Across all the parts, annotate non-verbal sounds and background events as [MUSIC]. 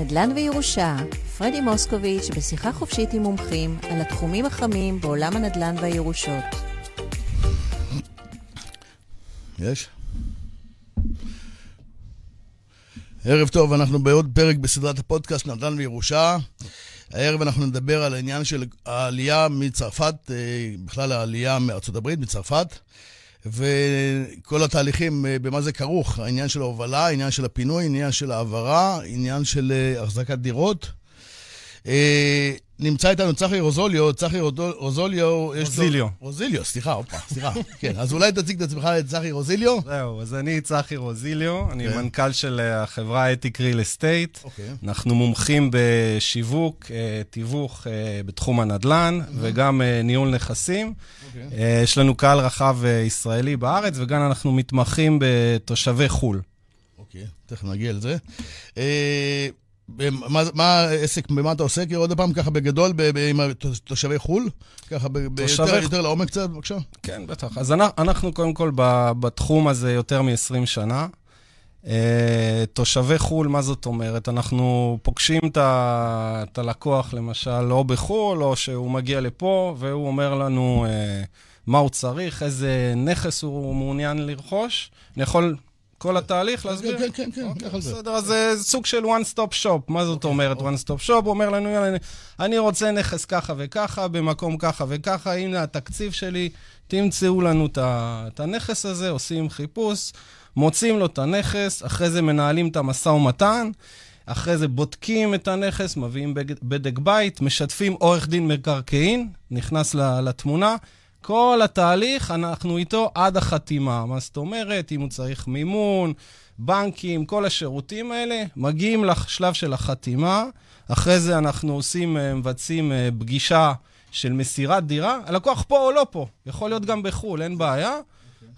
נדל"ן וירושה, פרדי מוסקוביץ' בשיחה חופשית עם מומחים על התחומים החמים בעולם הנדל"ן והירושות. יש? ערב טוב, אנחנו בעוד פרק בסדרת הפודקאסט נדל"ן וירושה. הערב אנחנו נדבר על העניין של העלייה מצרפת, אה, בכלל העלייה מארצות הברית, מצרפת, וכל התהליכים, אה, במה זה כרוך, העניין של ההובלה, העניין של הפינוי, העניין של העברה, עניין של אה, החזקת דירות. נמצא איתנו צחי רוזוליו, צחי רוזוליו, יש לו... רוזיליו. רוזיליו, סליחה, הופה, סליחה. כן, אז אולי תציג את עצמך צחי רוזיליו. זהו, אז אני צחי רוזיליו, אני כן. מנכ"ל של אה, החברה אתיק ריל אסטייט. אנחנו מומחים בשיווק, אה, תיווך אה, בתחום הנדל"ן, וגם ניהול נכסים. אוקיי. יש לנו קהל רחב ישראלי בארץ, וגם אנחנו מתמחים בתושבי חו"ל. אוקיי, תכף נגיע לזה. מה, מה העסק, במה אתה עוסק? עוד פעם, ככה בגדול, עם תושבי חו"ל? ככה תושבי... יותר, יותר לעומק קצת, בבקשה. כן, בטח. אז אנחנו קודם כל בתחום הזה יותר מ-20 שנה. אה, תושבי חו"ל, מה זאת אומרת? אנחנו פוגשים את הלקוח, למשל, או בחו"ל, או שהוא מגיע לפה, והוא אומר לנו אה, מה הוא צריך, איזה נכס הוא מעוניין לרכוש. אני יכול כל התהליך, להסביר? כן, כן, כן, על זה. בסדר, אז זה סוג של one stop shop. מה זאת אוקיי, אומרת אוקיי. one stop shop? הוא אומר לנו, אני רוצה נכס ככה וככה, במקום ככה וככה, הנה התקציב שלי, תמצאו לנו את הנכס הזה, עושים חיפוש, מוצאים לו את הנכס, אחרי זה מנהלים את המשא ומתן. אחרי זה בודקים את הנכס, מביאים בדק בית, משתפים עורך דין מקרקעין, נכנס לתמונה, כל התהליך, אנחנו איתו עד החתימה. מה זאת אומרת? אם הוא צריך מימון, בנקים, כל השירותים האלה, מגיעים לשלב של החתימה. אחרי זה אנחנו עושים, אה, מבצעים אה, פגישה של מסירת דירה. הלקוח פה או לא פה, יכול להיות גם בחו"ל, אין בעיה.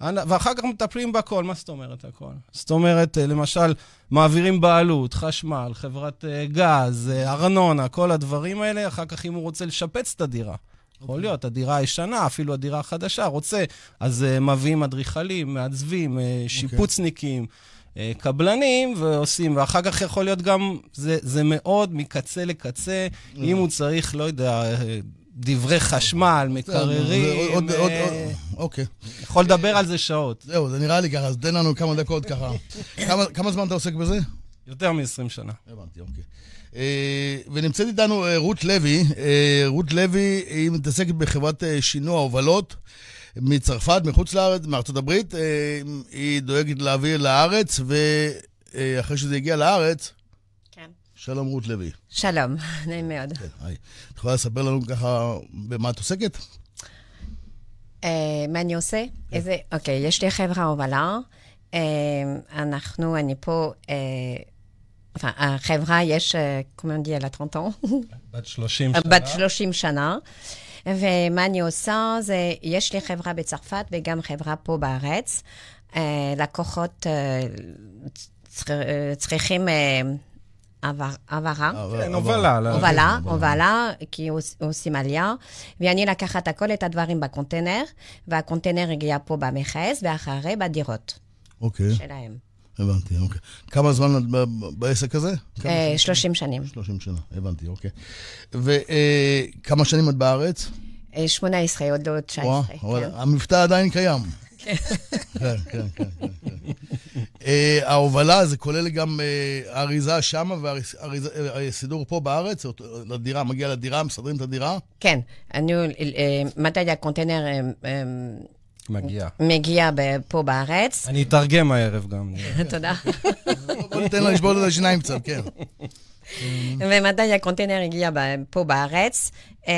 ואחר כך מטפלים בכל, מה זאת אומרת הכל? זאת אומרת, אה, למשל, מעבירים בעלות, חשמל, חברת גז, ארנונה, כל הדברים האלה. אחר כך, אם הוא רוצה לשפץ את הדירה, יכול. להיות, הדירה הישנה, אפילו הדירה החדשה, רוצה, אז uh, מביאים אדריכלים, מעצבים, uh, שיפוצניקים. Uh, קבלנים ועושים, ואחר כך יכול להיות גם, זה, זה מאוד מקצה לקצה, אם הוא צריך, לא יודע, דברי חשמל, מקררים. אוקיי. יכול לדבר על זה שעות. זהו, זה נראה לי ככה, אז תן לנו כמה דקות ככה. כמה זמן אתה עוסק בזה? יותר מ-20 שנה. הבנתי, אוקיי. אה, ונמצאת איתנו אה, רות לוי. אה, רות לוי, היא מתעסקת בחברת שינוע הובלות מצרפת, מחוץ לארץ, מארצות הברית. היא דואגת להביא לארץ, ואחרי שזה הגיע לארץ... כן. שלום, רות לוי. שלום, [LAUGHS] נעים מאוד. כן, היי. את יכולה לספר לנו ככה במה את עוסקת? מה אני עושה? כן. איזה... אוקיי, יש לי חברה הובלה. אנחנו, אני פה... החברה יש, כמו נגיד, על הטרונטון. בת 30 שנה. בת 30 שנה. ומה אני עושה זה, יש לי חברה בצרפת וגם חברה פה בארץ. אה, לקוחות אה, אה, צריכים העברה. כן, הובלה. הובלה, הובלה, כי עושים עלייה. ואני לקחת הכל את הדברים בקונטיינר, והקונטיינר הגיע פה במכס, ואחרי בדירות. אוקיי. שלהם. הבנתי, אוקיי. כמה זמן את בעסק הזה? 30 אה, שנים. 30 שנה, הבנתי, אוקיי. וכמה שנים את בארץ? 18, עוד לא 19. כן. המבטא עדיין קיים. כן, כן, כן. כן, כן. אה, ההובלה, זה כולל גם אה, אריזה שמה והסידור פה בארץ, לדירה, מגיע לדירה, מסדרים את הדירה? כן. אני, מתי הקונטיינר מגיע. מגיע פה בארץ. אני אתרגם הערב גם. [LAUGHS] תודה. בוא ניתן לה לשבור את השיניים קצת, כן. [LAUGHS] ומתי הקונטיינר הגיע פה בארץ, אמ,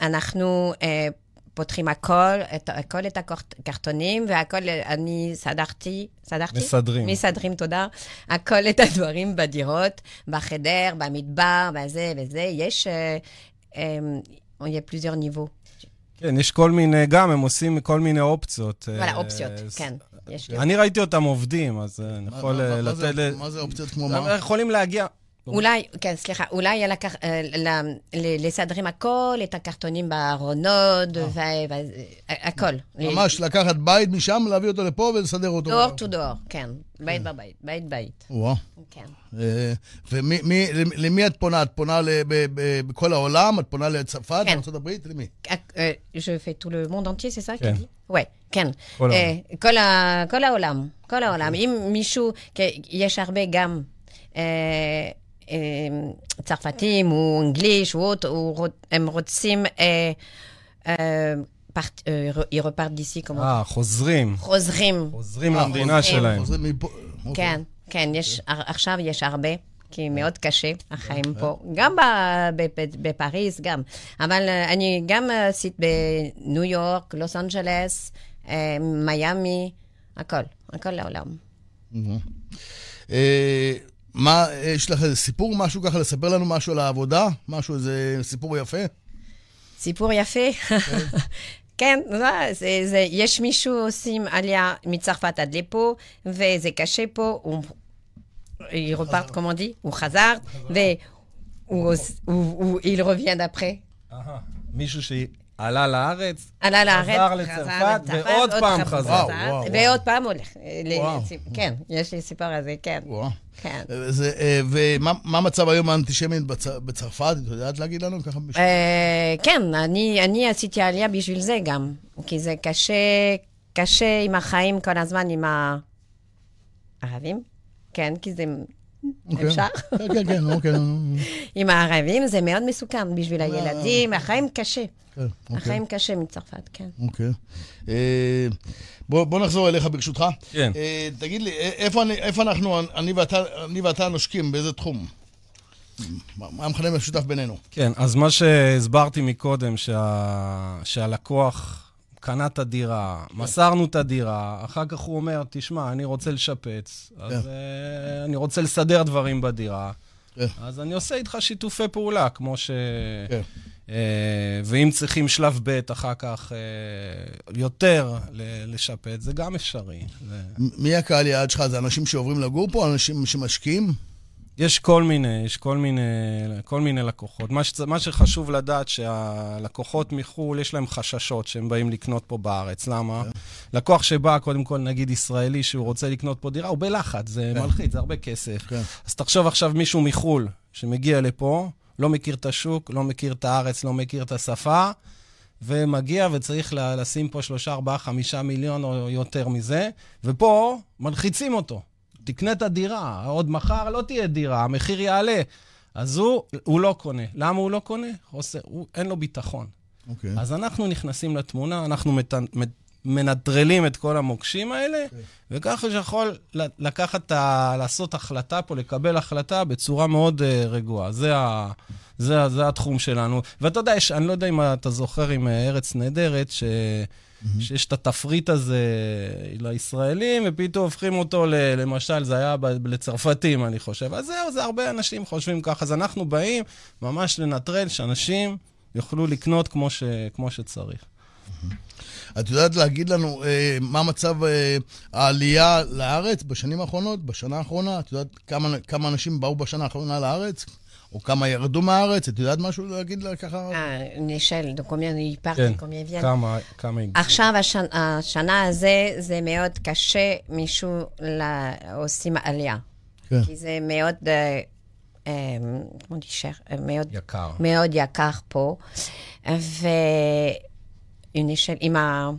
אנחנו אה, פותחים הכל, את, הכל את הקרטונים, והכל, אני סדרתי, סדרתי? מסדרים. מסדרים, תודה. הכל את הדברים בדירות, בחדר, במדבר, בזה וזה. יש, אה, אה, il y a plusieurs niveaux. כן, יש כל מיני, גם הם עושים כל מיני אופציות. וואלה, אה, אופציות, כן. אני ראיתי אותם עובדים, אז אני יכול לתת... מה זה אופציות כמו מה? יכולים להגיע... אולי, כן, סליחה, אולי לקח, אה, ל- ל- לסדר עם הכל, את הקרטונים בארונות, והכל. ממש לקחת בית משם, להביא אותו לפה ולסדר אותו. דור טו דור, כן. בית בבית, בית בית. וואו. כן. אה, ולמי את פונה? את פונה בכל העולם? את פונה לצרפת, כן. לארה"ב? למי? אה, Je fais tout le monde entier, c'est ça כן. Ouais, כן. כל אה, העולם. כל העולם, העולם. אם מישהו, יש הרבה גם אה, אה, צרפתים, או אנגליש, הם רוצים... אה, אה, פרט- אה, ils repartent d'ici, comment אה, חוזרים. חוזרים. חוזרים אה, למדינה שלהם. חוזרים מפה. אוקיי. כן, כן, יש, עכשיו יש הרבה, כי מאוד קשה, החיים פה, גם בפריז, גם. אבל אה, אני גם אה, עשית בניו יורק, לוס אנג'לס, אה, מיאמי, הכל, הכל לעולם. אה, מה, יש לך איזה סיפור, משהו ככה, לספר לנו משהו על העבודה? משהו, איזה סיפור יפה? סיפור יפה. כן, זה, זה, זה, יש מישהו עושים עלייה מצרפת עד לפה, וזה קשה פה, הוא, il repart, comme on dit, עוש- הוא, הוא, il revient d'après. מישהו שעלה לארץ, עלה לארץ, חזר לצרפת, ועוד פעם חזר. וואו, וואו, ועוד פעם הולך. אה. כן, יש לי סיפור על זה, כן. כן. אה, אה, ומה מה מצב היום האנטישמיות בצ- בצרפת? את יודעת להגיד לנו ככה? כן, אני אני עשיתי עלייה בשביל זה גם, כי זה קשה, קשה עם החיים כל הזמן עם הערבים. כן, כי זה... אוקיי. אפשר? כן, כן, כן, אוקיי. עם הערבים זה מאוד מסוכן בשביל הילדים, החיים קשה. כן, אוקיי. החיים קשה מצרפת, כן. אוקיי. אה, בוא, בוא נחזור אליך ברשותך. כן. אה, תגיד לי, אה, איפה, אני, איפה אנחנו, אני ואתה, אני ואתה נושקים, באיזה תחום? מה מה המכנה המשותף בינינו? כן, אז מה שהסברתי מקודם, שה... שהלקוח קנה את הדירה, מסרנו את הדירה, אחר כך הוא אומר, תשמע, אני רוצה לשפץ, אז כן. uh, אני רוצה לסדר דברים בדירה, כן. אז אני עושה איתך שיתופי פעולה, כמו ש... כן. Uh, ואם צריכים שלב ב' אחר כך uh, יותר לשפץ, זה גם אפשרי. זה... מי הקהל יעד שלך? זה אנשים שעוברים לגור פה? אנשים שמשקיעים? יש כל מיני, יש כל מיני, כל מיני לקוחות. מה, שצ... מה שחשוב לדעת שהלקוחות מחו"ל, יש להם חששות שהם באים לקנות פה בארץ. למה? לקוח שבא, קודם כל, נגיד ישראלי, שהוא רוצה לקנות פה דירה, הוא בלחץ, זה כן. מלחיץ, זה הרבה כסף. כן. אז תחשוב עכשיו מישהו מחו"ל שמגיע לפה, לא מכיר את השוק, לא מכיר את הארץ, לא מכיר את השפה, ומגיע וצריך לשים פה שלושה, ארבעה, חמישה מיליון או יותר מזה, ופה מלחיצים אותו. תקנה את הדירה, עוד מחר לא תהיה דירה, המחיר יעלה. אז הוא, הוא לא קונה. למה הוא לא קונה? חוסר, הוא, אין לו ביטחון. אוקיי. אז אנחנו נכנסים לתמונה, אנחנו מת, מת, מנטרלים את כל המוקשים האלה, וככה שיכול לקחת, ה, לעשות החלטה פה, לקבל החלטה בצורה מאוד uh, רגועה. זה, ה, זה, זה התחום שלנו. ואתה יודע, יש, אני לא יודע אם אתה זוכר עם אה, ארץ נהדרת, ש... שיש את התפריט הזה לישראלים, ופתאום הופכים אותו, ל, למשל, זה היה ב- לצרפתים, אני חושב. אז זהו, זה הרבה אנשים חושבים ככה. אז אנחנו באים ממש לנטרל שאנשים יוכלו לקנות כמו, ש, כמו שצריך. את יודעת להגיד לנו אה, מה מצב אה, העלייה לארץ בשנים האחרונות, בשנה האחרונה? את יודעת כמה, כמה אנשים באו בשנה האחרונה לארץ? או כמה ירדו מהארץ? את יודעת משהו להגיד לה ככה? אה, de combien ils partent כן, viennent. כמה, כמה הגיעו. עכשיו, השנה, השנה הזה, זה מאוד קשה, מישהו עושים עלייה. כן. כי זה מאוד, אה, אה, כמו דישר, מאוד, יקר. מאוד יקר פה. ו... une échelle, עם ה...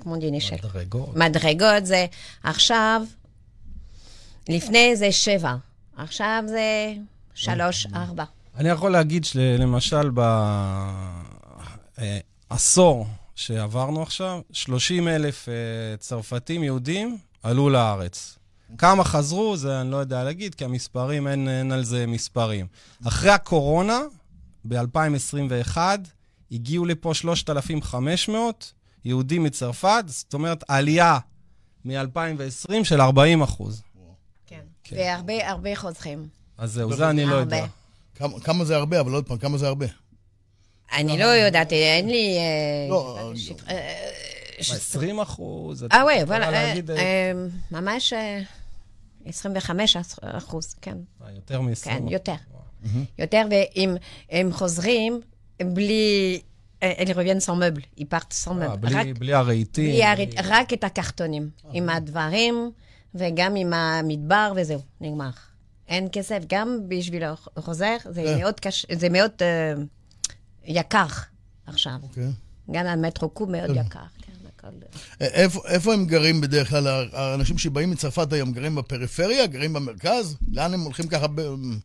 כמו échelle? מדרגות. מדרגות זה עכשיו, לפני זה שבע, עכשיו זה שלוש, ארבע. אני יכול להגיד שלמשל בעשור שעברנו עכשיו, 30 אלף אה, צרפתים יהודים עלו לארץ. כמה חזרו, זה אני לא יודע להגיד, כי המספרים, אין, אין על זה מספרים. אחרי הקורונה, ב-2021, הגיעו לפה 3,500 יהודים מצרפת, זאת אומרת, עלייה מ-2020 של 40 אחוז. כן. כן. והרבה, הרבה חוזרים. אז זהו, זה אני לא. יודע. כמה, כמה זה הרבה, אבל עוד פעם, כמה זה הרבה? אני לא יודעת, אין לי... אה, לא, שט- אה, ש- 20 אחוז. את אה, וואי, יכולה וואלה, אה, להגיד, אה, אה, ממש... אה, 25 אחוז, כן. אה, יותר מ-20. כן, יותר. יותר, ואם הם חוזרים בלי... אלי רוביין סן מבל, היא פארט סן מבל. בלי, הרהיטים. רק את הקרטונים, עם הדברים וגם עם המדבר וזהו, נגמר. אין כסף, גם בשביל החוזר, זה כן. מאוד קשה, זה מאוד אה, יקר עכשיו. אוקיי. גם המטרו קוב מאוד יקר. כן, הכל... אה, איפה, איפה הם גרים בדרך כלל? האנשים שבאים מצרפת היום גרים בפריפריה? גרים במרכז? לאן הם הולכים ככה? ב...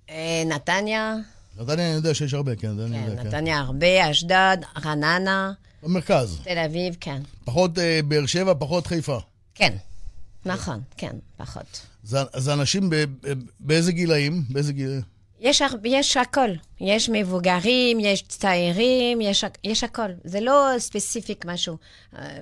אה, נתניה, נתניה אני יודע שיש הרבה, כן, כן, יודע, כן. נתניה הרבה, אשדוד, רעננה, במרכז. תל אביב, כן. פחות אה, באר שבע, פחות חיפה. כן, נכון, כן, פחות. זה, זה אנשים ב, ב, באיזה גילאים? באיזה גיל... יש, יש הכל. יש מבוגרים, יש צעירים, יש, יש הכל. זה לא ספציפיק משהו. אה,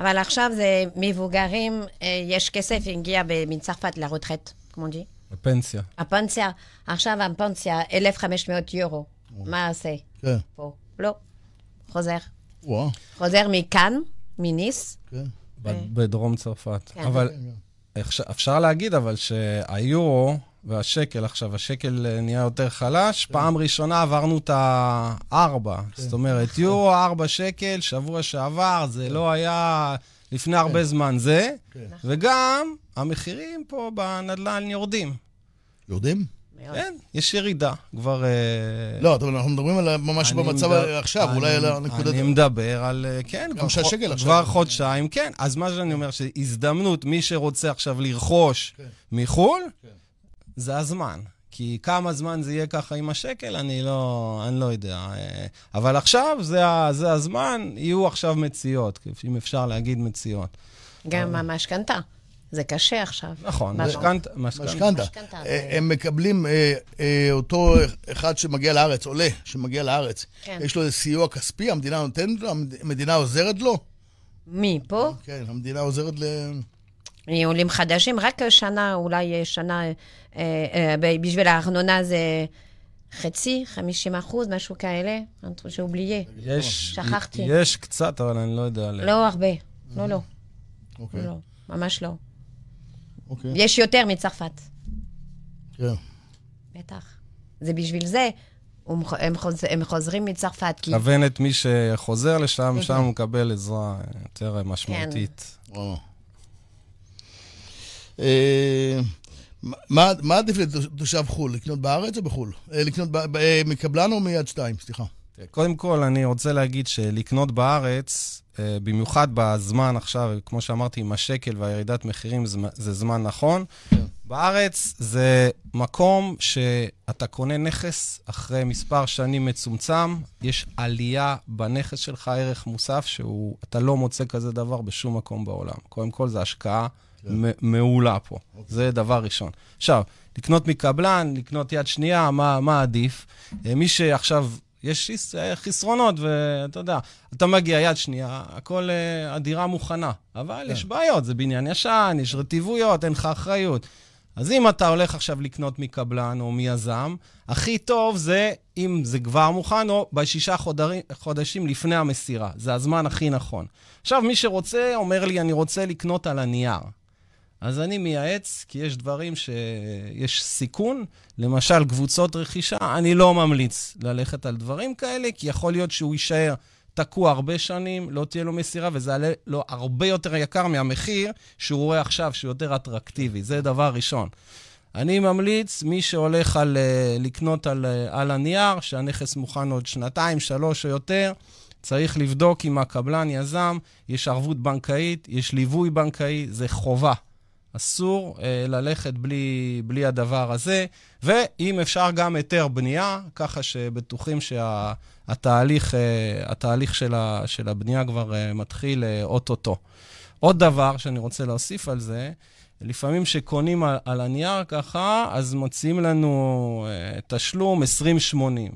אבל עכשיו זה מבוגרים, אה, יש כסף, הגיע ב- מצרפת לרוטרט, כמו די. בפנסיה. הפנסיה, עכשיו הפנסיה 1,500 יורו. מה עושה כן. פה? לא. חוזר. וואו, חוזר מכאן, מניס. כן. ב- בדרום צרפת. כן. אבל אפשר- להגיד, אבל שהיורו והשקל עכשיו, השקל אה, נהיה יותר חלש, פעם ראשונה עברנו את הארבע. זאת אומרת, יורו ארבע שקל, שבוע שעבר, זה לא היה לפני הרבה זמן זה, כן. וגם המחירים פה בנדל"ן יורדים. יורדים? מאוד. כן, יש ירידה. כבר... אה, לא, אבל אנחנו מדברים על ממש במצב עכשיו, אני- אולי על הנקודת... אני מדבר על, אה, כן, כבר שהשקל חו- עכשיו- כבר חודשיים, כן. אז מה שאני אומר, שהזדמנות, מי שרוצה עכשיו לרכוש כן. מחו"ל, זה הזמן. כי כמה זמן זה יהיה ככה עם השקל, אני לא, אני לא יודע. אה, אבל עכשיו זה, זה הזמן, יהיו עכשיו מציאות, אם אפשר להגיד מציאות. גם המשכנתה. זה קשה עכשיו. נכון, משכנתה. משכנתה. אה, הם מקבלים, אה, אה, אותו אחד שמגיע לארץ, עולה, שמגיע לארץ, כן. יש לו איזה סיוע כספי, המדינה נותנת לו, המד- המדינה עוזרת לו? מי, פה? כן, המדינה עוזרת ל... עולים חדשים, רק שנה, אולי שנה, בשביל הארנונה זה חצי, 50 אחוז, משהו כאלה. שאובלייה. יש, שכחתי. יש קצת, אבל אני לא יודע. לא הרבה. לא, לא, אוקיי, לא, ממש לא. אוקיי. יש יותר מצרפת, כן. בטח. זה בשביל זה, הם חוז- הם חוז- הם חוזרים מצרפת, כי... כוון את מי שחוזר לשם, כן, שם כן. הוא מקבל עזרה יותר משמעותית. וואו. אה, מה מה עדיף לתושב חו"ל, לקנות בארץ או בחו"ל? אה, לקנות אה, מקבלן או מיד שתיים? סליחה. קודם כל, אני רוצה להגיד שלקנות בארץ, במיוחד בזמן עכשיו, כמו שאמרתי, עם השקל והירידת מחירים, זה, זמן נכון. כן. בארץ זה מקום שאתה קונה נכס אחרי מספר שנים מצומצם, יש עלייה בנכס שלך, ערך מוסף, שאתה לא מוצא כזה דבר בשום מקום בעולם. קודם כל, זו השקעה מ- מעולה פה. זה דבר ראשון. עכשיו, לקנות מקבלן, לקנות יד שנייה, מה, מה עדיף? אה, מי שעכשיו, יש אה, חסרונות, ואתה יודע, אתה מגיע יד שנייה, הכל, אה, הדירה מוכנה. אבל יש בעיות, זה בניין ישן, יש רטיבויות, אין לך אחריות. אז אם אתה הולך עכשיו לקנות מקבלן או מיזם, הכי טוב זה אם זה כבר מוכן, או בשישה חודרים, חודשים לפני המסירה. זה הזמן הכי נכון. עכשיו, מי שרוצה, אומר לי, אני רוצה לקנות על הנייר. אז אני מייעץ, כי יש דברים שיש סיכון, למשל קבוצות רכישה, אני לא ממליץ ללכת על דברים כאלה, כי יכול להיות שהוא יישאר תקוע הרבה שנים, לא תהיה לו מסירה, וזה יעלה לו הרבה יותר יקר מהמחיר שהוא רואה עכשיו, שהוא יותר אטרקטיבי. זה דבר ראשון. אני ממליץ, מי שהולך על, אה, לקנות על, אה, על הנייר, שהנכס מוכן עוד שנתיים, שלוש או יותר, צריך לבדוק עם הקבלן, יזם, יש ערבות בנקאית, יש ליווי בנקאי, זה חובה. אסור אה, ללכת בלי, בלי הדבר הזה, ואם אפשר גם היתר בנייה, ככה שבטוחים שהתהליך אה, התהליך של, ה, של הבנייה כבר אה, מתחיל אה, אוטוטו. עוד דבר שאני רוצה להוסיף על זה, לפעמים שקונים על, על הנייר ככה, אז מציעים לנו אה, תשלום 20-80.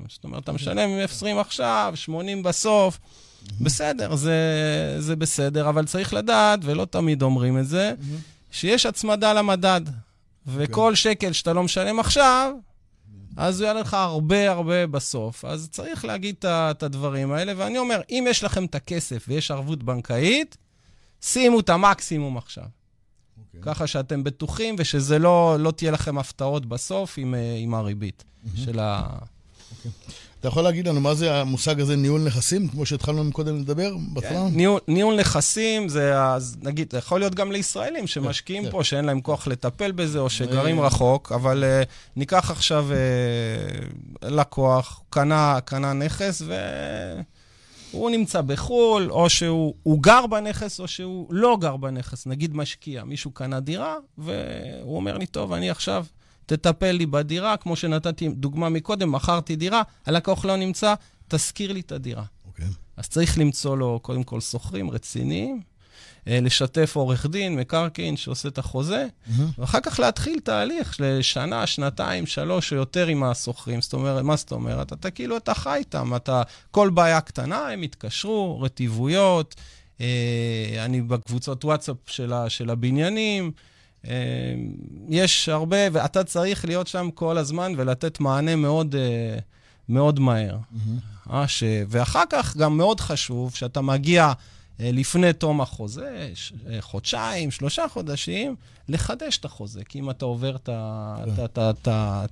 זאת אומרת, אתה משלם 20 עכשיו, 80 בסוף. בסדר, זה, זה בסדר, אבל צריך לדעת, ולא תמיד אומרים את זה, שיש הצמדה למדד. וכל שקל שאתה לא משלם עכשיו, אז הוא יעלה לך הרבה הרבה בסוף. אז צריך להגיד את הדברים האלה, ואני אומר, אם יש לכם את הכסף ויש ערבות בנקאית, שימו את המקסימום עכשיו. ככה שאתם בטוחים ושזה לא, לא תהיה לכם הפתעות בסוף עם, אה, עם הריבית של ה... אתה יכול להגיד לנו מה זה המושג הזה, ניהול נכסים, כמו שהתחלנו קודם לדבר בהתחלה? ניהול, ניהול נכסים זה, אז נגיד, זה יכול להיות גם לישראלים שמשקיעים כן. פה, שאין להם כוח לטפל בזה, או שגרים רחוק, אבל uh, ניקח עכשיו uh, לקוח, הוא קנה, קנה נכס, והוא נמצא בחו"ל, או שהוא הוא גר בנכס, או שהוא לא גר בנכס. נגיד משקיע, מישהו קנה דירה, והוא אומר לי, טוב, אני עכשיו... תטפל לי בדירה, כמו שנתתי דוגמה מקודם, מכרתי דירה, הלקוח לא נמצא, תשכיר לי את הדירה. אוקיי. אז צריך למצוא לו קודם כל שוכרים רציניים, אה, לשתף עורך דין, מקרקעין, שעושה את החוזה, ואחר כך להתחיל תהליך לשנה, שנתיים, שלוש או יותר עם השוכרים. זאת אומרת, מה זאת אומרת? אתה כאילו, אתה חי איתם, אתה, כל בעיה קטנה, הם יתקשרו, רטיבויות, אה, אני בקבוצות וואטסאפ של, ה, של הבניינים. אה, יש הרבה, ואתה צריך להיות שם כל הזמן ולתת מענה מאוד, אה, מאוד מהר. אה, ש... ואחר כך גם מאוד חשוב שאתה מגיע לפני תום החוזה, ש... חודשיים, שלושה חודשים, לחדש את החוזה. כי אם אתה עובר את ה-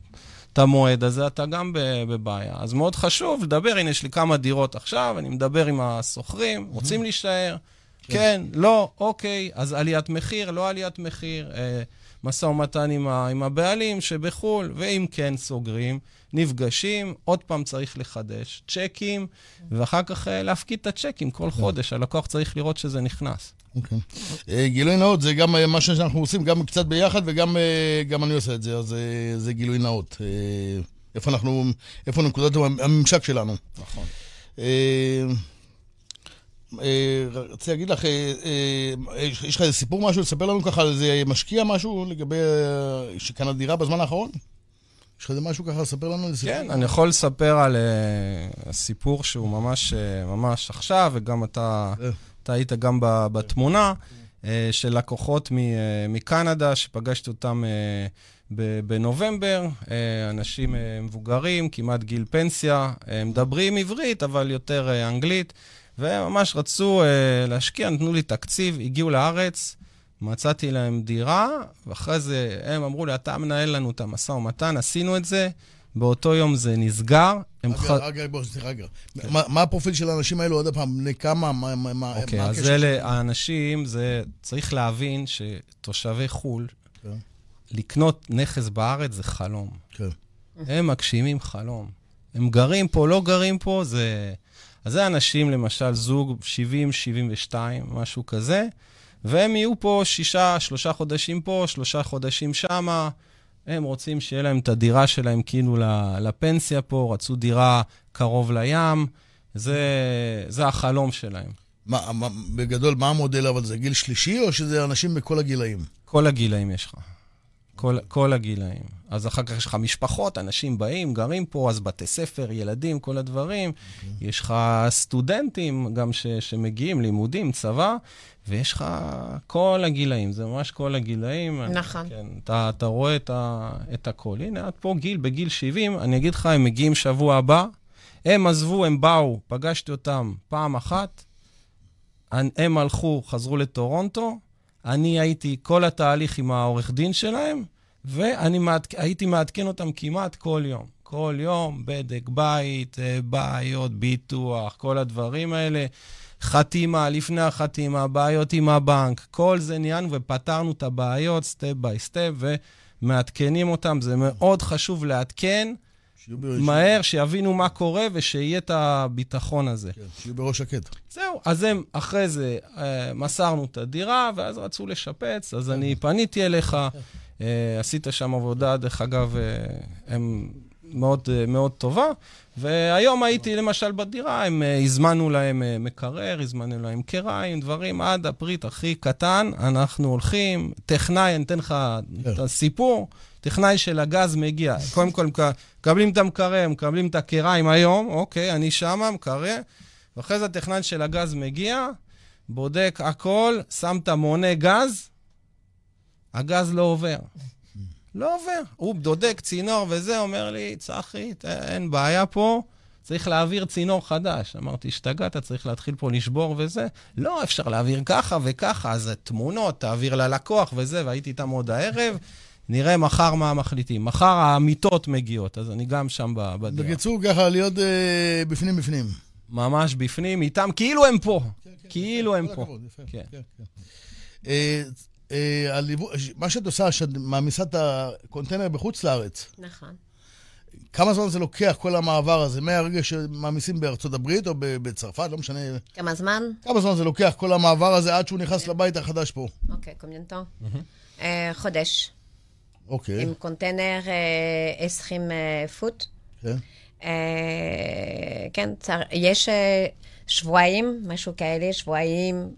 את המועד הזה, אתה גם בבעיה. אז מאוד חשוב לדבר, הנה, יש לי כמה דירות עכשיו, אני מדבר עם השוכרים, רוצים להישאר? כן, לא, אוקיי, אז עליית מחיר, לא עליית מחיר, אה, משא ומתן עם, ה, עם הבעלים שבחו"ל, ואם כן סוגרים, נפגשים, עוד פעם צריך לחדש צ'קים, ואחר כך אה, להפקיד את הצ'קים כל חודש, הלקוח צריך לראות שזה נכנס. אוקיי. אה, גילוי נאות זה גם אה, מה שאנחנו עושים, גם קצת ביחד וגם אה, גם אני עושה את זה, אז זה גילוי נאות. איפה אנחנו, איפה נקודת הממשק שלנו. נכון. אה, רציתי להגיד לך, אה, אה, יש לך איזה סיפור משהו לספר לנו ככה על איזה משקיע משהו לגבי שקנה דירה בזמן האחרון? יש לך איזה משהו ככה לספר לנו? כן, אני יכול לספר על uh, סיפור שהוא ממש, ממש עכשיו, וגם אתה, היית גם בתמונה, של לקוחות מקנדה, שפגשתי אותם בנובמבר, אנשים מבוגרים, כמעט גיל פנסיה, מדברים עברית, אבל יותר אנגלית, וממש רצו uh, להשקיע, נתנו לי תקציב, הגיעו לארץ. מצאתי להם דירה, ואחרי זה הם אמרו לי, אתה מנהל לנו את המשא ומתן, עשינו את זה, באותו יום זה נסגר. הם ח... רגע, רגע, בוא, סליחה רגע. מה- מה הפרופיל של האנשים האלו, עוד פעם, בני כמה, מה מה- אוקיי, מה אז אלה? האנשים, זה, צריך להבין שתושבי חו"ל, כן. לקנות נכס בארץ זה חלום. כן. הם מגשימים חלום. הם גרים פה, לא גרים פה, זה... אז זה אנשים, למשל, זוג 70, 72, משהו כזה, והם יהיו פה שישה, שלושה חודשים פה, שלושה חודשים שמה. הם רוצים שיהיה להם את הדירה שלהם כאילו לפנסיה פה, רצו דירה קרוב לים, זה, זה החלום שלהם. מה, מה- בגדול, מה המודל, אבל זה גיל שלישי, או שזה אנשים בכל הגילאים? כל הגילאים יש לך. כל, כל הגילאים. אז אחר כך יש לך משפחות, אנשים באים, גרים פה, אז בתי ספר, ילדים, כל הדברים. Okay. יש לך סטודנטים גם ש, שמגיעים, לימודים, צבא, ויש לך כל הגילאים, זה ממש כל הגילאים. נכון. כן, אתה, אתה רואה את, ה, את הכל. הנה, את פה גיל, בגיל 70, אני אגיד לך, הם מגיעים שבוע הבא, הם עזבו, הם באו, פגשתי אותם פעם אחת, הם הלכו, חזרו לטורונטו, אני הייתי כל התהליך עם העורך דין שלהם, ואני מעדכ... הייתי מעדכן אותם כמעט כל יום. כל יום, בדק בית, אה, בעיות, ביטוח, כל הדברים האלה. חתימה, לפני החתימה, בעיות עם הבנק, כל זה ניהלנו ופתרנו את הבעיות step by step ומעדכנים אותם. זה מאוד חשוב לעדכן מהר, שיבינו מה קורה ושיהיה את הביטחון הזה. כן, שיהיו בראש שקט. זהו, אז הם, אחרי זה, אה, מסרנו את הדירה, ואז רצו לשפץ, אז אני פניתי אליך, אה, עשית שם עבודה, דרך אגב, אה, הם מאוד, אה, מאוד טובה, והיום הייתי למשל בדירה, הם, אה, הזמנו להם אה, מקרר, הזמנו להם קריים, דברים, עד הפריט הכי קטן, אנחנו הולכים, טכנאי, אני אתן לך את הסיפור, טכנאי של הגז מגיע, קודם כל מק- מקבלים את המקרר, מקבלים את הקריים היום, אוקיי, אני שמה, מקרר, ואחרי זה הטכנן של הגז מגיע, בודק הכל, שם את המונה גז, הגז לא עובר. לא עובר. הוא בודק צינור וזה, אומר לי, צחי, אין בעיה פה, צריך להעביר צינור חדש. אמרתי, השתגעת, צריך להתחיל פה לשבור וזה. לא, אפשר להעביר ככה וככה, אז תמונות, תעביר ללקוח וזה, והייתי איתם עוד הערב. נראה מחר מה מחליטים. מחר האמיתות מגיעות, אז אני גם שם בדירה. בקיצור, ככה להיות אה, בפנים בפנים. ממש בפנים, איתם, כאילו הם פה. כן, כן, כאילו הם כל פה. הכבוד, יפה, כן. כן, כן. אה, אה, מה שאת עושה, שאת מעמיסה את הקונטיינר בחוץ לארץ, נכון. כמה זמן זה לוקח, כל המעבר הזה, מהרגע שמעמיסים בארצות הברית או בצרפת, לא משנה, כמה זמן? כמה זמן זה לוקח, כל המעבר הזה, עד שהוא נכנס לבית החדש פה? אוקיי, temps? אה, חודש. אוקיי, עם קונטיינר אה, 20 אה, פוט. כן. אה, כן, צר... יש אה, שבועיים, משהו כאלה, שבועיים,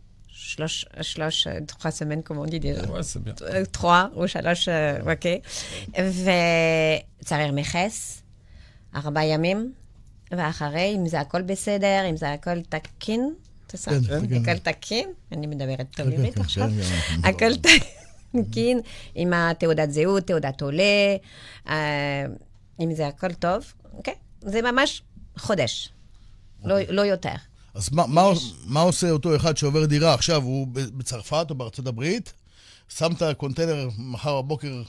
שלוש, שלוש, אה, trois semaines, כמו on dit déjà. Ouais, c'est bien. trois או שלוש, אוקיי. וצריך מכס, ארבעה ימים, ואחרי, אם זה הכל בסדר, אם זה הכל תקין? כן. הכל תקין? אני מדברת טוב עברית עכשיו. כן, כן, הכל תקין, עם התעודת זהות, תעודת עולה, אה, אם זה הכל טוב, אוקיי? זה ממש חודש, לא לא יותר. אז מה, מה, מה עושה אותו אחד שעובר דירה עכשיו, הוא בצרפת או בארצות הברית, שם את הקונטיינר מחר בבוקר,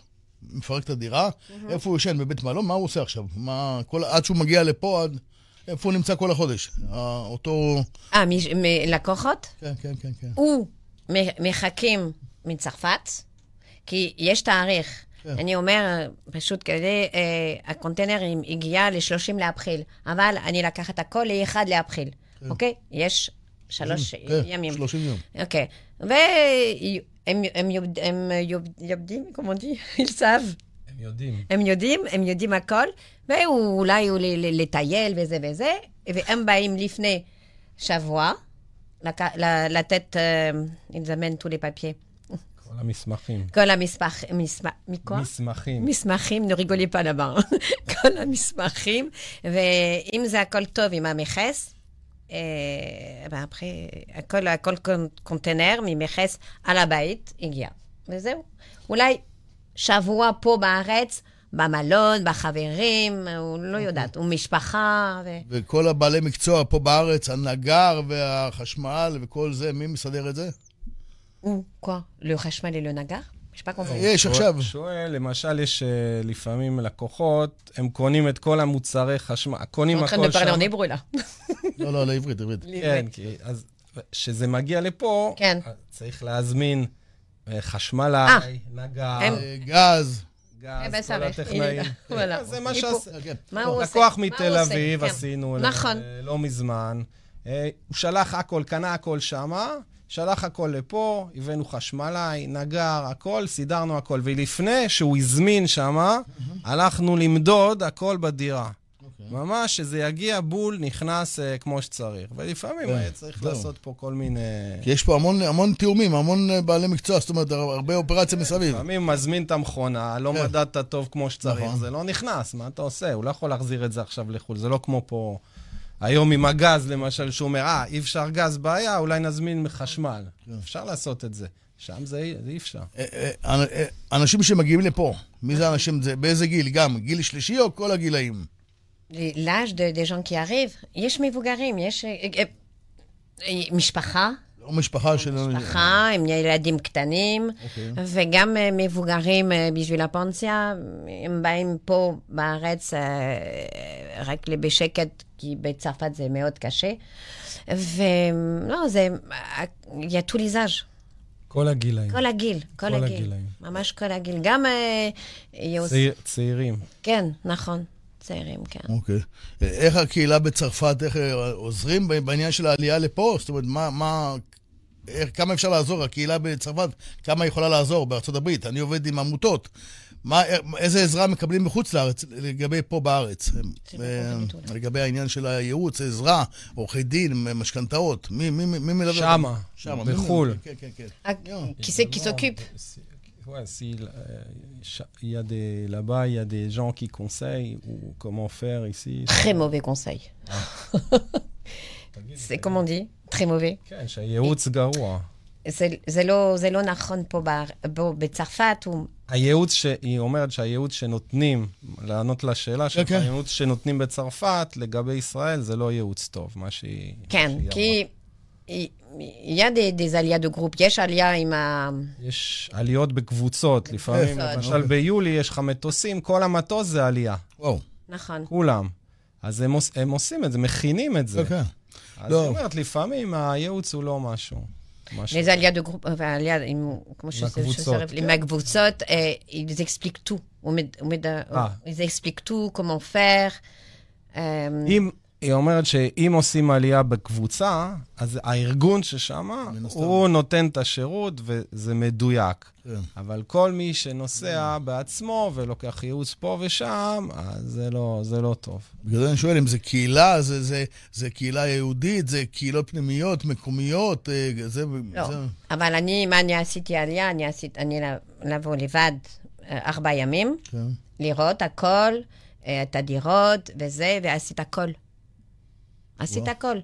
מפרק את הדירה, איפה הוא ישן? בבית מלון? מה הוא עושה עכשיו? מה, כל, עד שהוא מגיע לפה, עד, איפה הוא נמצא כל החודש? אותו... אה, מש- מ- לקוחות? כן, כן, כן, כן. הוא מחכים מצרפת, כי יש תאריך. כן. אני אומר, פשוט כדי, אה, הקונטיינר הגיע ל-30 לאפריל, אבל אני לקח את הכל ל-1 לאפריל, אוקיי? יש שלוש כן, ימים. 30 יום. אוקיי. והם יודעים, כמו די, [LAUGHS] אילסב. הם יודעים. הם יודעים, הם יודעים הכל, ואולי הוא לטייל וזה וזה, והם באים לפני שבוע, לתת, לזמן tous les papiers. כל המסמכים. כל מסמך, מכל? מסמכים. מסמכים, ne rigolez pas là-bas. כל המסמכים, ואם זה הכל טוב עם המכס, אה, ואחרי, הכל, הכל קונ- קונטיינר ממכס על הבית הגיע. וזהו. אולי שבוע פה בארץ, במלון, בחברים, הוא לא יודעת, הוא משפחה. ו... וכל הבעלי מקצוע פה בארץ, הנגר והחשמל וכל זה, מי מסדר את זה? הוא, quoi? le חשמל et le נגר? יש compris. יש עכשיו. שואל, למשל, יש אה, לפעמים לקוחות, הם קונים את כל המוצרי חשמל, קונים הכל שם. Là. לא, לא, לעברית, עברית. כן, כי אז כשזה מגיע לפה, כן. צריך להזמין אה, חשמלאי, נגר, הם- אה, גז. גז, אה, כל בסדר, הטכנאים. [LAUGHS] זה מה. מה הוא עושה? לקוח מתל? אביב כן. עשינו, נכון. אה, לא מזמן. אה, הוא שלח הכל, קנה הכל שמה, שלח הכל לפה, הבאנו חשמלאי, נגר, הכל, סידרנו הכל. ולפני שהוא הזמין שמה, הלכנו למדוד הכל בדירה. ממש, שזה יגיע בול, נכנס אה, כמו שצריך. ולפעמים כן, היה צריך זהו. לעשות פה כל מיני... כי יש פה המון, המון תיאומים, המון אה, בעלי מקצוע, זאת אומרת, הרבה אופרציה מסביב. לפעמים מזמין את המכונה, לא כן. מדדת טוב כמו שצריך, נכון. זה לא נכנס, מה אתה עושה? הוא לא יכול להחזיר את זה עכשיו לחו"ל, זה לא כמו פה... היום עם הגז, למשל, שהוא אומר, אה, אי אפשר גז, בעיה, אולי נזמין חשמל. כן. אפשר לעשות את זה. שם זה זה אי אפשר. אה, אה, אה, אנשים שמגיעים לפה, מי זה האנשים? זה באיזה גיל? גם גיל שלישי או כל הגילאים? L'âge de, des gens qui arrivent, יש מבוגרים, יש אה, אה, אה, משפחה, או משפחה של... משפחה עם ילדים קטנים, אוקיי. וגם מבוגרים בשביל הפנסיה, הם באים פה בארץ רק בשקט, כי בצרפת זה מאוד קשה. ולא, זה, âges, כל הגילאים. כל הגיל, כל כל הגיל. הגילאים. ממש כל הגיל. גם... יוס- צעיר- צעירים. כן, נכון, צעירים, כן. אוקיי. אה, איך הקהילה בצרפת, איך אה, עוזרים ב- בעניין של העלייה לפה? זאת אומרת, מה... מה איך, כמה אפשר לעזור? הקהילה בצרפת, כמה יכולה לעזור בארצות הברית? אני עובד עם עמותות. מה, איזה עזרה מקבלים בחוץ לארץ לגבי פה בארץ? אה, לגבי העניין של הייעוץ, עזרה, עורכי דין, משכנתאות, מי, מי, מי מלווה? שמה, בחו"ל. כן, כן, כן. C'est qui s'occupe Ouais, si, euh, il y a des là-bas, il y a des gens qui conseillent ou comment faire ici. Très mauvais conseil. c'est comme on dit Très mauvais. כן. זה, זה, לא, זה לא נכון פה, ב, פה בצרפת, הוא... הייעוץ, ש... היא אומרת שהייעוץ שנותנים, לענות לשאלה שלך, כן. הייעוץ שנותנים בצרפת לגבי ישראל זה לא ייעוץ טוב, מה שהיא... כן, שהיא כי il y a des, des עלייה de groupe, יש עלייה עם ה... יש עליות בקבוצות, לפעמים. למשל ביולי יש לך מטוסים, כל המטוס זה עלייה, וואו, נכון. כולם. אז הם, עוש... הם עושים את זה, מכינים את זה. כן. אז לא. היא אומרת, לפעמים הייעוץ הוא לא משהו. Les עלייה de groupe, enfin, עלייה, עם, כמו שזה הקבוצות, ששרף, עם הקבוצות, אה, ils expliquent tout. ils expliquent comment faire. אה, אם, היא אומרת שאם עושים עלייה בקבוצה, אז הארגון ששם. הוא נותן את השירות וזה מדויק. כן. אבל כל מי שנוסע בעצמו ולוקח ייעוץ פה ושם, אז זה לא, זה לא טוב. בגלל זה אני שואל אם זה קהילה, זה, זה, זה קהילה יהודית, זה קהילות פנימיות, מקומיות, אה, זה... לא, זה... אבל אני, מה אני עשיתי עלייה? אני עשיתי, אני לבוא לבד אה, ארבעה ימים, כן. לראות הכל, אה, את הדירות וזה, ועשית הכל. עשית. הכל.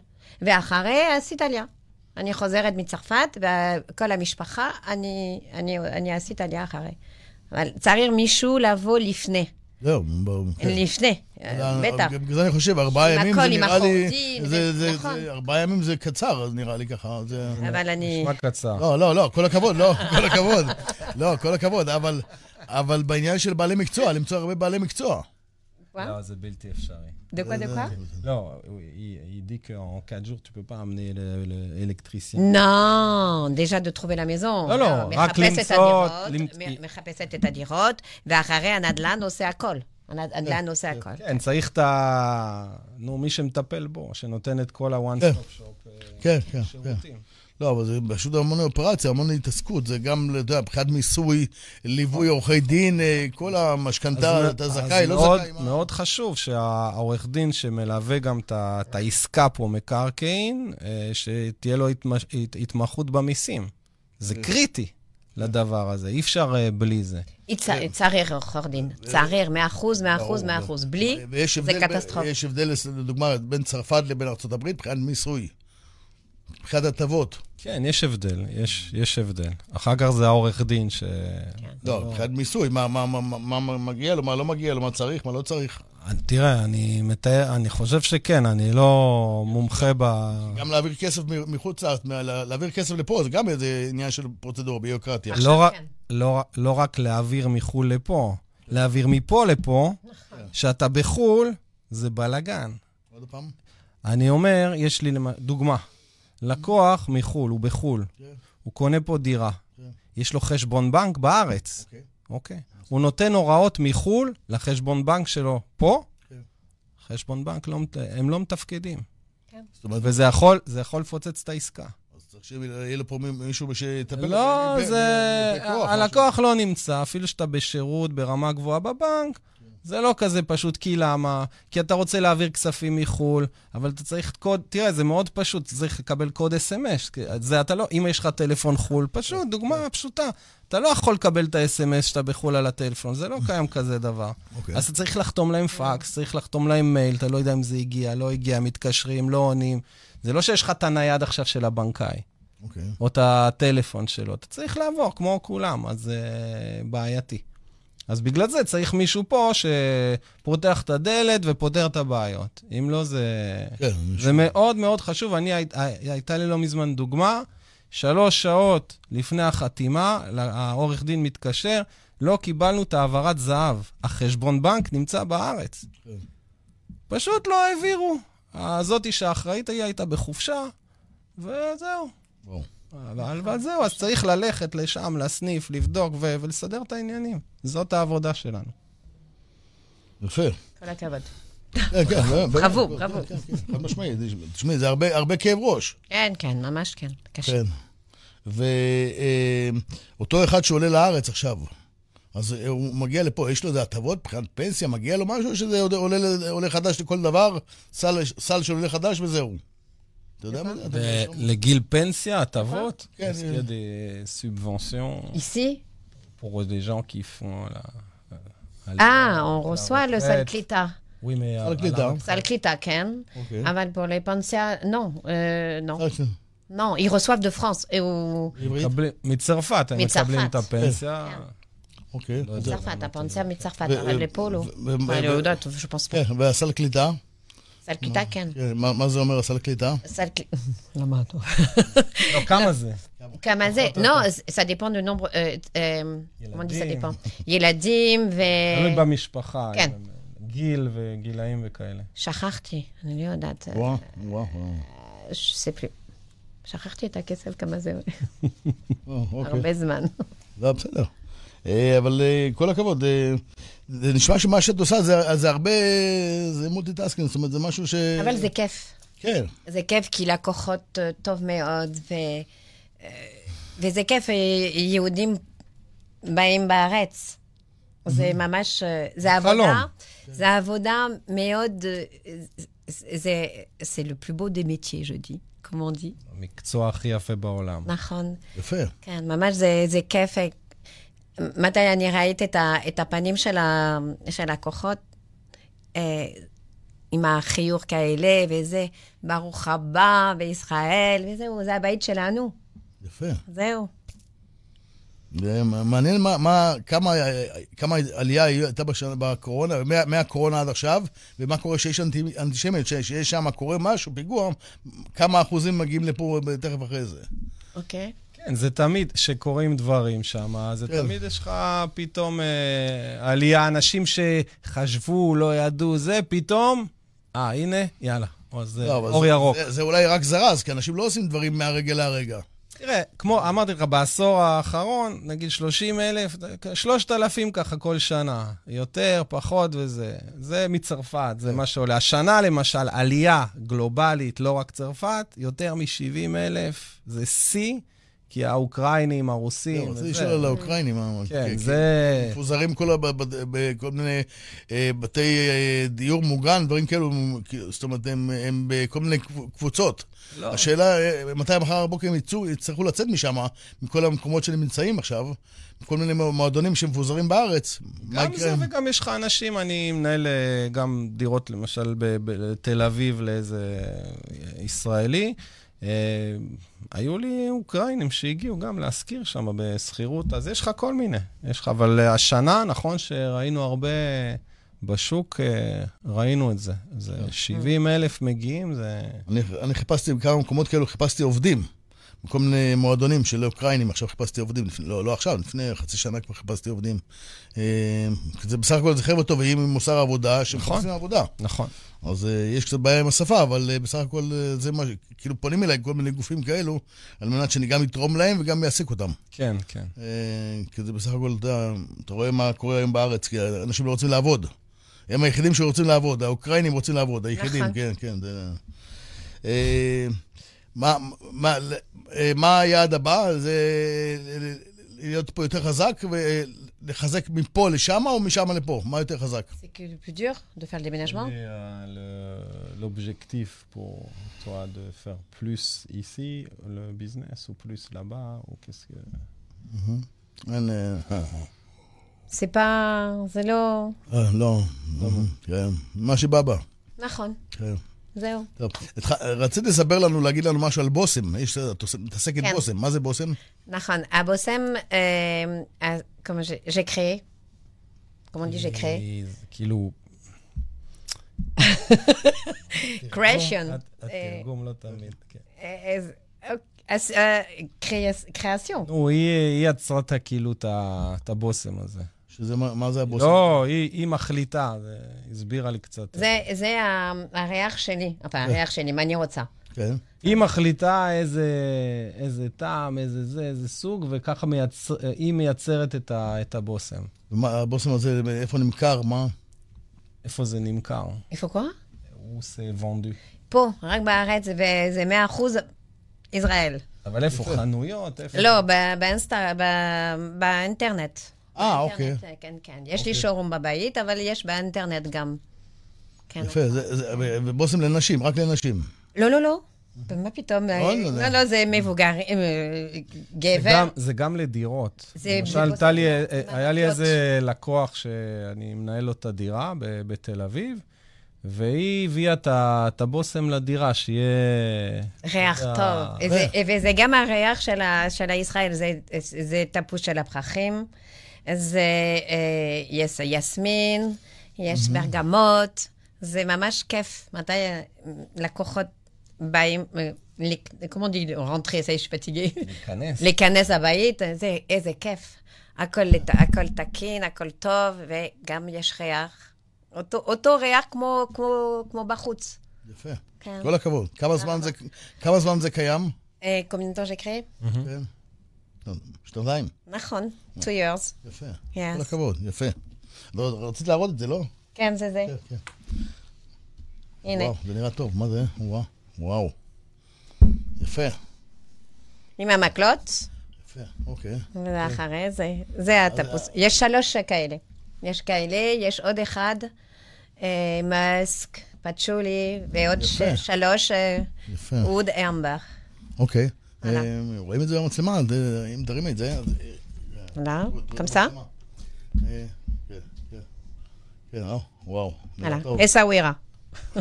ואחרי עשית עלייה. אני חוזרת מצרפת, וכל המשפחה, אני, אני, אני עשית עלייה אחרי. אבל צריך מישהו לבוא לפני. זהו, ברור. כן. לפני, בטח. בגלל זה אני חושב, ארבעה ימים זה נראה לי... זה- זה- נכון. ארבעה ימים זה קצר, נראה לי ככה. זה... אבל אני... נשמע קצר. לא, לא, לא, כל הכבוד, לא, [LAUGHS] כל הכבוד. לא, כל הכבוד, אבל... אבל בעניין של בעלי מקצוע, למצוא הרבה בעלי מקצוע. לא, זה בלתי אפשרי. De quoi, de quoi לא, הוא- היא היא dit qu'en 4 jours, tu peux pas amener le- le- l'électricien. Non, déjà de trouver la maison. לא, לא, רק מחפשת למצוא- הדירות, למ- מ- מחפשת את הדירות, ואחרי הנדל"ן עושה הכל. הנדל"ן עושה הכל. כן, צריך את ה... נו, מי שמטפל בו, שנותן את כל ה-one כן. stop shop אה, כן, כן, כן. לא, אבל זה פשוט המון אופרציה, המון התעסקות. זה גם, אתה יודע, מבחינת מיסוי, ליווי עורכי דין, אה, כל המשכנתה, אז אתה אז זכאי, לא מאוד- זכאי. מה? מאוד חשוב שהעורך דין שמלווה גם את העסקה פה מקרקעין, אה, שתהיה לו התמש- הת- התמחות במיסים. זה קריטי לדבר הזה, אי אפשר אה, בלי זה. צריך עורך דין. צריך, מאה אחוז, מאה אחוז, ברור, מאה אחוז. בלי, זה קטסטרופה. יש הבדל, לדוגמה, בין צרפת לבין ארה"ב מבחינת מיסוי. מבחינת הטבות. כן, יש הבדל, יש, יש הבדל. אחר כך זה העורך דין ש... לא, מבחינת מיסוי, מה- מה- מה- מה מה מגיע לו, מה לא מגיע לו, מה צריך, מה לא צריך. תראה, אני מתאר, אני חושב שכן, אני לא מומחה ב... גם להעביר כסף מחוץ לארץ, להעביר כסף לפה, זה גם איזה עניין של פרוצדורה, ביוקרטיה. לא, כן. לא, לא רק להעביר מחו"ל לפה, להעביר מפה לפה, שאתה בחו"ל, זה בלאגן. עוד פעם? אני אומר, יש לי דוגמה. לקוח מחו"ל, הוא בחו"ל, כן. הוא קונה פה דירה, כן. יש לו חשבון בנק בארץ, אוקיי. אוקיי? הוא נותן הוראות מחו"ל לחשבון בנק שלו פה, כן. חשבון בנק, לא, הם לא מתפקדים. אומרת, וזה יכול, זה יכול לפוצץ את העסקה. אז צריך שיהיה לו פה מישהו שיטפל. לא, זה... בכוח, משהו. הלקוח לא נמצא, אפילו שאתה בשירות ברמה גבוהה בבנק, זה לא כזה פשוט, כי למה? כי אתה רוצה להעביר כספים מחו"ל, אבל אתה צריך קוד, תראה, זה מאוד פשוט, צריך לקבל קוד אס.אם.אס. זה אתה לא, אם יש לך טלפון חו"ל, פשוט, דוגמה פשוטה. אתה לא יכול לקבל את האס.אם.אס שאתה בחו"ל על הטלפון, זה לא [LAUGHS] קיים כזה דבר. אוקיי. אז אתה צריך לחתום להם פקס, צריך לחתום להם מייל, אתה לא יודע אם זה הגיע, לא הגיע, מתקשרים, לא עונים. זה לא שיש לך את הנייד עכשיו של הבנקאי. אוקיי. או את הטלפון שלו. אתה צריך לעבור כמו כולם, אז זה בעייתי. אז בגלל זה צריך מישהו פה שפותח את הדלת ופותר את הבעיות. אם לא, זה, כן, זה מאוד מאוד חשוב. אני, הי- הי- הייתה לי לא מזמן דוגמה, שלוש שעות לפני החתימה, העורך דין מתקשר, לא קיבלנו את העברת זהב. החשבון בנק נמצא בארץ. כן. פשוט לא העבירו. הזאתי שאחראית היא הייתה בחופשה, וזהו. וואו. אבל, אבל זהו, אז צריך ללכת לשם, לסניף, לבדוק ו- ולסדר את העניינים. זאת העבודה שלנו. יפה. כל הכבוד. כן, כן, בראבו, כן, כן, חד משמעית. תשמעי, זה הרבה כאב ראש. כן, כן, ממש כן. קשה. כן. ואותו אחד שעולה לארץ עכשיו, אז אה, הוא מגיע לפה, יש לו איזה הטבות מבחינת פנסיה, מגיע לו משהו, שזה עולה- חדש לכל דבר, סל סל של עולה חדש וזהו? אתה יודע מה זה? אתה יודע, לגיל פנסיה, הטבות, כן, est-ce qu'il y a des subventions Ici, pour des gens qui font la... אה, on reçoit le סל קליטה. Oui, mais... סל קליטה. סל קליטה, כן. אוקיי. אבל pour les pensions, non, euh, non. סל- Non, ils reçoivent de France. Et au... עברית? מקבלים- מצרפת, הם מצרפת. מקבלים את הפנסיה. אוקיי. לא יודע. מצרפת, הפנסיה מצרפת, ו- אבל ו- לפה לא. ו- ו- אני ו- לא יודעת, je pense pas. כן, והסל קליטה? סל קליטה, כן. כן, מה זה אומר הסל קליטה? סל קליטה. [LAUGHS] למה אתה? לא, כמה זה? כמה זה? לא, ça dépend de nombre... comment on dit ça ילדים. dépend? ילדים ו... תלוי במשפחה. כן. גיל וגילאים וכאלה. שכחתי, אני לא יודעת. וואו, וואו. שכחתי את הכסף, כמה זה אה, אוקיי. הרבה זמן. זה בסדר. אה, אבל אה, כל הכבוד, זה נשמע שמה שאת עושה זה זה הרבה, זה multitasking, זאת אומרת, זה משהו ש... אבל זה כיף. כן. זה כיף כי לקוחות אה, טוב מאוד, ו... אה, וזה כיף, אה, יהודים באים בארץ. זה ממש, זה עבודה, זה עבודה מאוד, זה, c'est le plus beau des métiers, je dis, comme on dit. המקצוע הכי יפה בעולם. נכון. יפה. כן, ממש זה, זה כיף. מתי אני ראיתי את, ה, את הפנים של, ה, של הכוחות, אה, עם החיוך כאלה וזה, ברוך הבא בישראל, וזהו, זה הבית שלנו, יפה. זהו. זה מעניין מה, מה, כמה, כמה עלייה הייתה בשנה, בקורונה, מה, מהקורונה עד עכשיו, ומה קורה שיש אנטי, אנטישמיות, שיש שם, קורה משהו, פיגוע, כמה אחוזים מגיעים לפה תכף אחרי זה. אוקיי. כן, זה תמיד, שקורים דברים שם, זה כן. תמיד יש לך פתאום אה, עלייה, אנשים שחשבו, לא ידעו, זה, פתאום, אה, הנה, יאללה. אז אה, לא, אור זה, ירוק. זה, זה אולי רק זרז, כי אנשים לא עושים דברים מהרגע להרגע. תראה, כמו אמרתי לך, בעשור האחרון, נגיד 30 אלף, 3,000 ככה כל שנה. יותר, פחות וזה. זה מצרפת, זה מה שעולה. השנה, למשל, עלייה גלובלית, לא רק צרפת, יותר מ-70 אלף, זה שיא, כי האוקראינים, הרוסים, לא, רציתי. לשאול על האוקראינים. מה- כן, כי- זה... מפוזרים כל ב- ב- בכל מיני אה, בתי אה, דיור מוגן, דברים כאלו, זאת אומרת, הם, בכל מיני קב- קבוצות. לא. השאלה, אה, מתי מחר בבוקר הם יצאו, יצטרכו לצאת משם, מכל המקומות שהם נמצאים עכשיו, מכל מיני מועדונים שמפוזרים בארץ. מה גם יקרה? זה וגם יש לך אנשים, אני מנהל גם דירות, למשל, בתל אביב לאיזה ישראלי. אה, היו לי אוקראינים שהגיעו גם להשכיר שם בשכירות, אז יש לך כל מיני. יש לך, אבל אה, השנה, נכון שראינו הרבה בשוק, אה, ראינו את זה. זה 70 אלף מגיעים, זה... אני, אני חיפשתי בכמה מקומות כאלו, חיפשתי עובדים. בכל מיני מועדונים של אוקראינים, עכשיו חיפשתי עובדים, לפני, לא, לא עכשיו, לפני חצי שנה כבר חיפשתי עובדים. אה, זה בסך הכל זה חבר'ה טובים עם מוסר עבודה, שמחפשים עבודה. נכון. אז אה, יש קצת בעיה עם השפה, אבל אה, בסך הכל אה, זה מה, ש- כאילו פונים אליי כל מיני גופים כאלו, על מנת שאני גם אתרום להם וגם אעסיק אותם. כן, כן. אה, כי זה בסך הכל, אתה, אתה רואה מה קורה היום בארץ, כי אנשים לא רוצים לעבוד. הם היחידים שרוצים לעבוד, האוקראינים רוצים לעבוד, היחידים, נכון. כן, כן. זה... אה, מה, מה, מה היעד הבא? זה להיות פה יותר חזק ולחזק מפה לשם או משם לפה? מה יותר חזק? Euh, L'objectif pour toi de faire plus ici, le business, ou plus là-bas, ou qu'est-ce que... אה, C'est pas... זה לא... אה, לא, כן, מה שבא בא. נכון, כן. זהו. טוב, רצית לספר לנו, להגיד לנו משהו על בוסם. יש, את עושה- מתעסקת כן. בוסם. מה זה בוסם? נכון. הבושם, אה, אה, dit j'ai créé זה כאילו... [LAUGHS] Creation. התרגום לא תמיד, כן. אה, אז- אה. נו, היא יצרה כאילו את הבושם הזה. שזה, מה, מה זה הבוסם? לא, היא היא מחליטה, זה- הסבירה לי קצת. זה, זה הריח שלי, enfin, הריח שלי, מה אני רוצה. כן. היא מחליטה איזה, איזה טעם, איזה זה, איזה סוג, וככה מייצר, היא מייצרת את, ה, את הבושם. ומה, הבוסם הזה, איפה נמכר? מה? איפה זה נמכר? איפה quoi? הוא זה וונדו. פה, רק בארץ, וזה 100 אחוז ישראל. אבל איפה? חנויות? איפה? לא, ב- באינסטה, ב- באינטרנט. אה, אוקיי. באינטרנט, כן, כן. יש לי שורום בבית, אבל יש באינטרנט גם. כן. יפה, זה, זה, ו- ובוסם לנשים, רק לנשים. לא, לא, לא. מה פתאום? לא, לא, לא, לא, זה מבוגר, אה, זה גבר. זה גם לדירות. זה למשל, טלי, אה, היה לי. איזה לקוח שאני מנהל לו את הדירה ב- בתל אביב, והיא הביאה את הבושם לדירה, שיהיה... ריח אה, טוב. וזה- וזה גם הריח של הישראל, זה- זה תפוש של הפרחים, זה אה, יש יסמין, יש ברגמות, זה ממש כיף. מתי אה, לקוחות באים, אה, כמו די, רנטרי, זה פתיגי, להיכנס. להיכנס הבית, זה, איזה כיף. הכל, הכל תקין, הכל טוב, וגם יש ריח. אותו, אותו ריח כמו, כמו, כמו בחוץ. יפה. כן. כל הכבוד. כמה זמן זה- כמה זמן זה קיים? אה, j'ai créé כן. שנתיים. נכון, two years. יפה. Yes. כל הכבוד, יפה. לא, רצית להראות את זה, לא? כן, זה זה. כן, כן. הנה, וואו, זה נראה טוב. מה זה? וואו. וואו. יפה. עם המקלות, יפה, אוקיי. ואחרי זה, זה הטפוס. יש שלוש כאלה. יש כאלה, יש עוד אחד, אה, מאסק, פצ'ולי, ועוד. שלוש, אה. אוד אמבר. אוקיי. אה, רואים את זה במצלמה, אם תרימי את זה. אז, אה, לא? במצלמה. אה, כן, כן. כן, וואו. אסאווירה. [LAUGHS]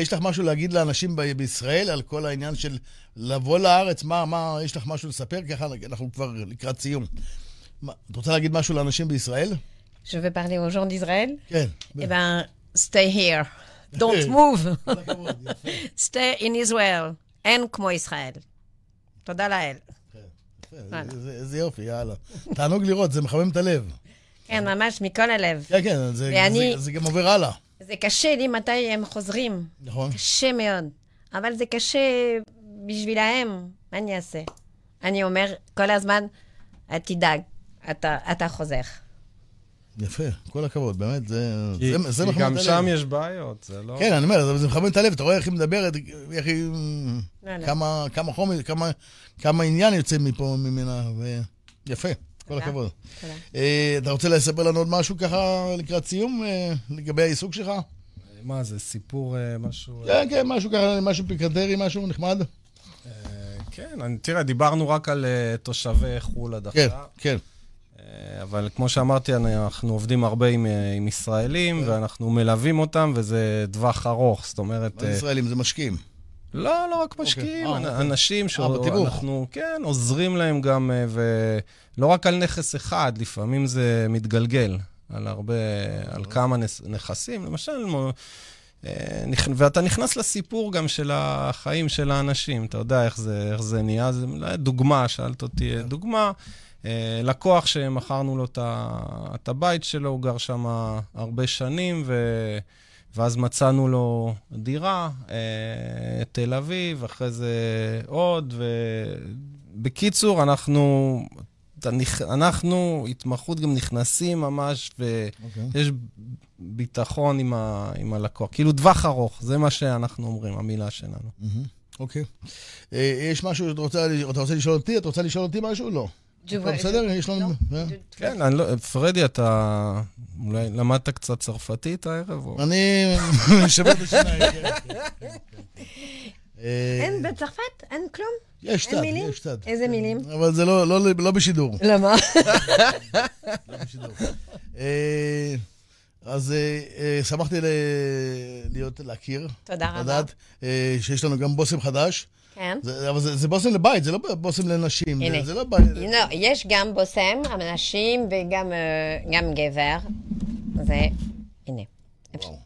יש לך משהו להגיד לאנשים בישראל על כל העניין של לבוא לארץ? מה, מה, יש לך משהו לספר? ככה אנחנו כבר לקראת סיום. את רוצה להגיד משהו לאנשים בישראל? Je veux parler aux gens d'Israël. כן. Eh ben, stay here. Don't move. [LAUGHS] stay in Israel. אין כמו ישראל. תודה לאל. זה- איזה יופי, יאללה. תענוג לראות, זה מחמם את הלב. כן, ממש, מכל הלב. כן, כן, זה- ואני- זה- זה גם עובר הלאה. זה קשה לי מתי הם חוזרים. נכון? קשה מאוד. אבל זה קשה בשבילהם, מה אני אעשה? אני אומר כל הזמן, "אל תדאג, אתה, אתה חוזר. יפה, כל הכבוד, באמת, זה כי זה- זה כי מחמם גם את שם הלב. יש בעיות, זה לא... כן, אני אומר, זה- זה מחמם את הלב, אתה רואה איך היא מדברת, איך היא... לא, לא. כמה- כמה חומר, כמה- כמה עניין יוצא מפה, ממנה, ויפה, כל תודה. הכבוד. תודה. אה, אתה רוצה לספר לנו עוד משהו ככה לקראת סיום, אה, לגבי העיסוק שלך? מה, זה סיפור, אה, משהו... כן, כן, משהו ככה, משהו פיקנטרי, משהו נחמד? אה, כן, אני- תראה, דיברנו רק על אה, תושבי חו"ל עד כן, עכשיו. כן. אה, אבל כמו שאמרתי, אנחנו עובדים הרבה עם, אה, עם ישראלים, ואנחנו מלווים אותם, וזה טווח ארוך. זאת אומרת, מה אה, ישראלים זה משקיעים. לא, לא רק משקיעים, אה, אנ- אוקיי. אנשים בתיווך. שאנחנו, כן, עוזרים להם גם, אה, ולא רק על נכס אחד, לפעמים זה מתגלגל על הרבה, על כמה נכסים. למשל, אה, ואתה נכנס לסיפור גם של החיים של האנשים, אתה יודע איך זה, איך זה נהיה. זה דוגמה, שאלת אותי, אה, דוגמה. אה, לקוח שמכרנו לו את הבית שלו, הוא גר שם הרבה שנים, ו... ואז מצאנו לו דירה, אה, תל אביב, אחרי זה עוד, ובקיצור, אנחנו, אנחנו, התמחות גם נכנסים ממש, אוקיי. ויש ביטחון עם, ה, עם הלקוח. כאילו טווח ארוך, זה מה שאנחנו אומרים, המילה שלנו. אוקיי. אה, יש משהו שאתה רוצה אתה רוצה לשאול אותי? אתה רוצה לשאול אותי משהו? לא. הכל בסדר? יש לנו... אה? כן, אני לא, פרדי, אתה אולי למדת קצת צרפתית הערב? אני שווה את השיניים, כן, כן, כן. אה, אין בצרפת? אין כלום? יש קצת, מילים? יש קצת. איזה מילים? אבל זה לא- לא לא בשידור. למה? לא בשידור. אה, אז אה, אה, שמחתי להיות, להכיר, תודה רבה. לדעת אה, שיש לנו גם בושם חדש. כן. זה- אבל זה זה בושם לבית, זה לא בושם לנשים. זה- הנה. זה לא בית. לא, יש גם בושם, אנשים וגם אה, גם גבר. זה, הנה, וואו.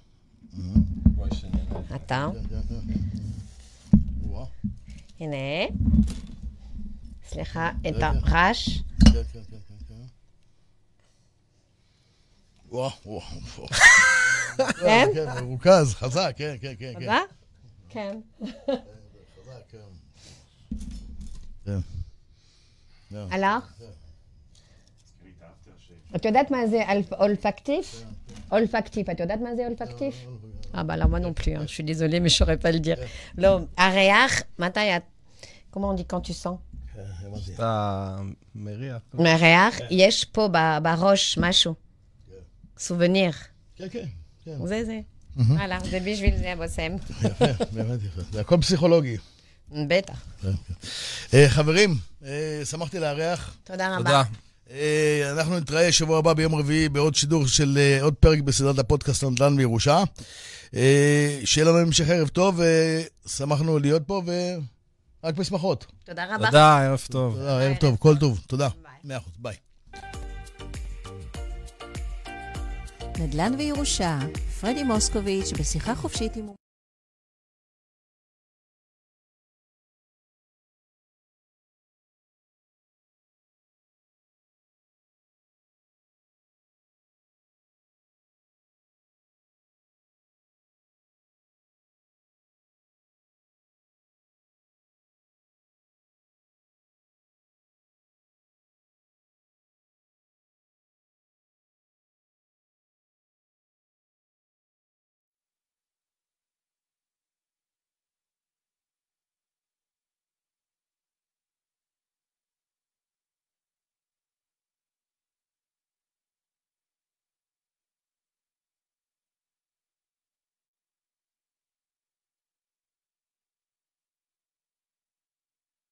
אתה, כן, כן, כן. הנה. סליחה, את. הרעש. כן, כן, כן, כן, כן. וואו, וואו. וואו. כן? כן, מרוכז, חזק, כן, כן, כן. כן. תודה? כן. כן. כן. כן. הלך? את יודעת מה זה אולפקטיף? אולפקטיף, את יודעת מה זה אולפקטיף? אה, bah là, moi non plus, hein. je suis désolée, mais je saurais pas le dire. לא, הריח, מתי את... comment on dit quand tu sens? כן, מריח. מהריח, יש פה בראש משהו. סובניר. כן, כן, כן. זה זה. וואלה, זה בשביל זה הבושם. יפה, באמת יפה. זה הכל פסיכולוגי. בטח. אה, חברים, אה, שמחתי לארח. תודה רבה. תודה. אה, אנחנו נתראה שבוע הבא ביום רביעי בעוד שידור של עוד פרק בסדרת הפודקאסט נדל"ן וירושה. שיהיה לנו המשך ערב טוב, ושמחנו להיות פה, ורק בשמחות. תודה רבה. תודה, ערב טוב. תודה, ערב טוב, כל טוב. תודה. מאה אחוז, ביי. נדל"ן וירושה, פרדי מוסקוביץ', בשיחה חופשית עם...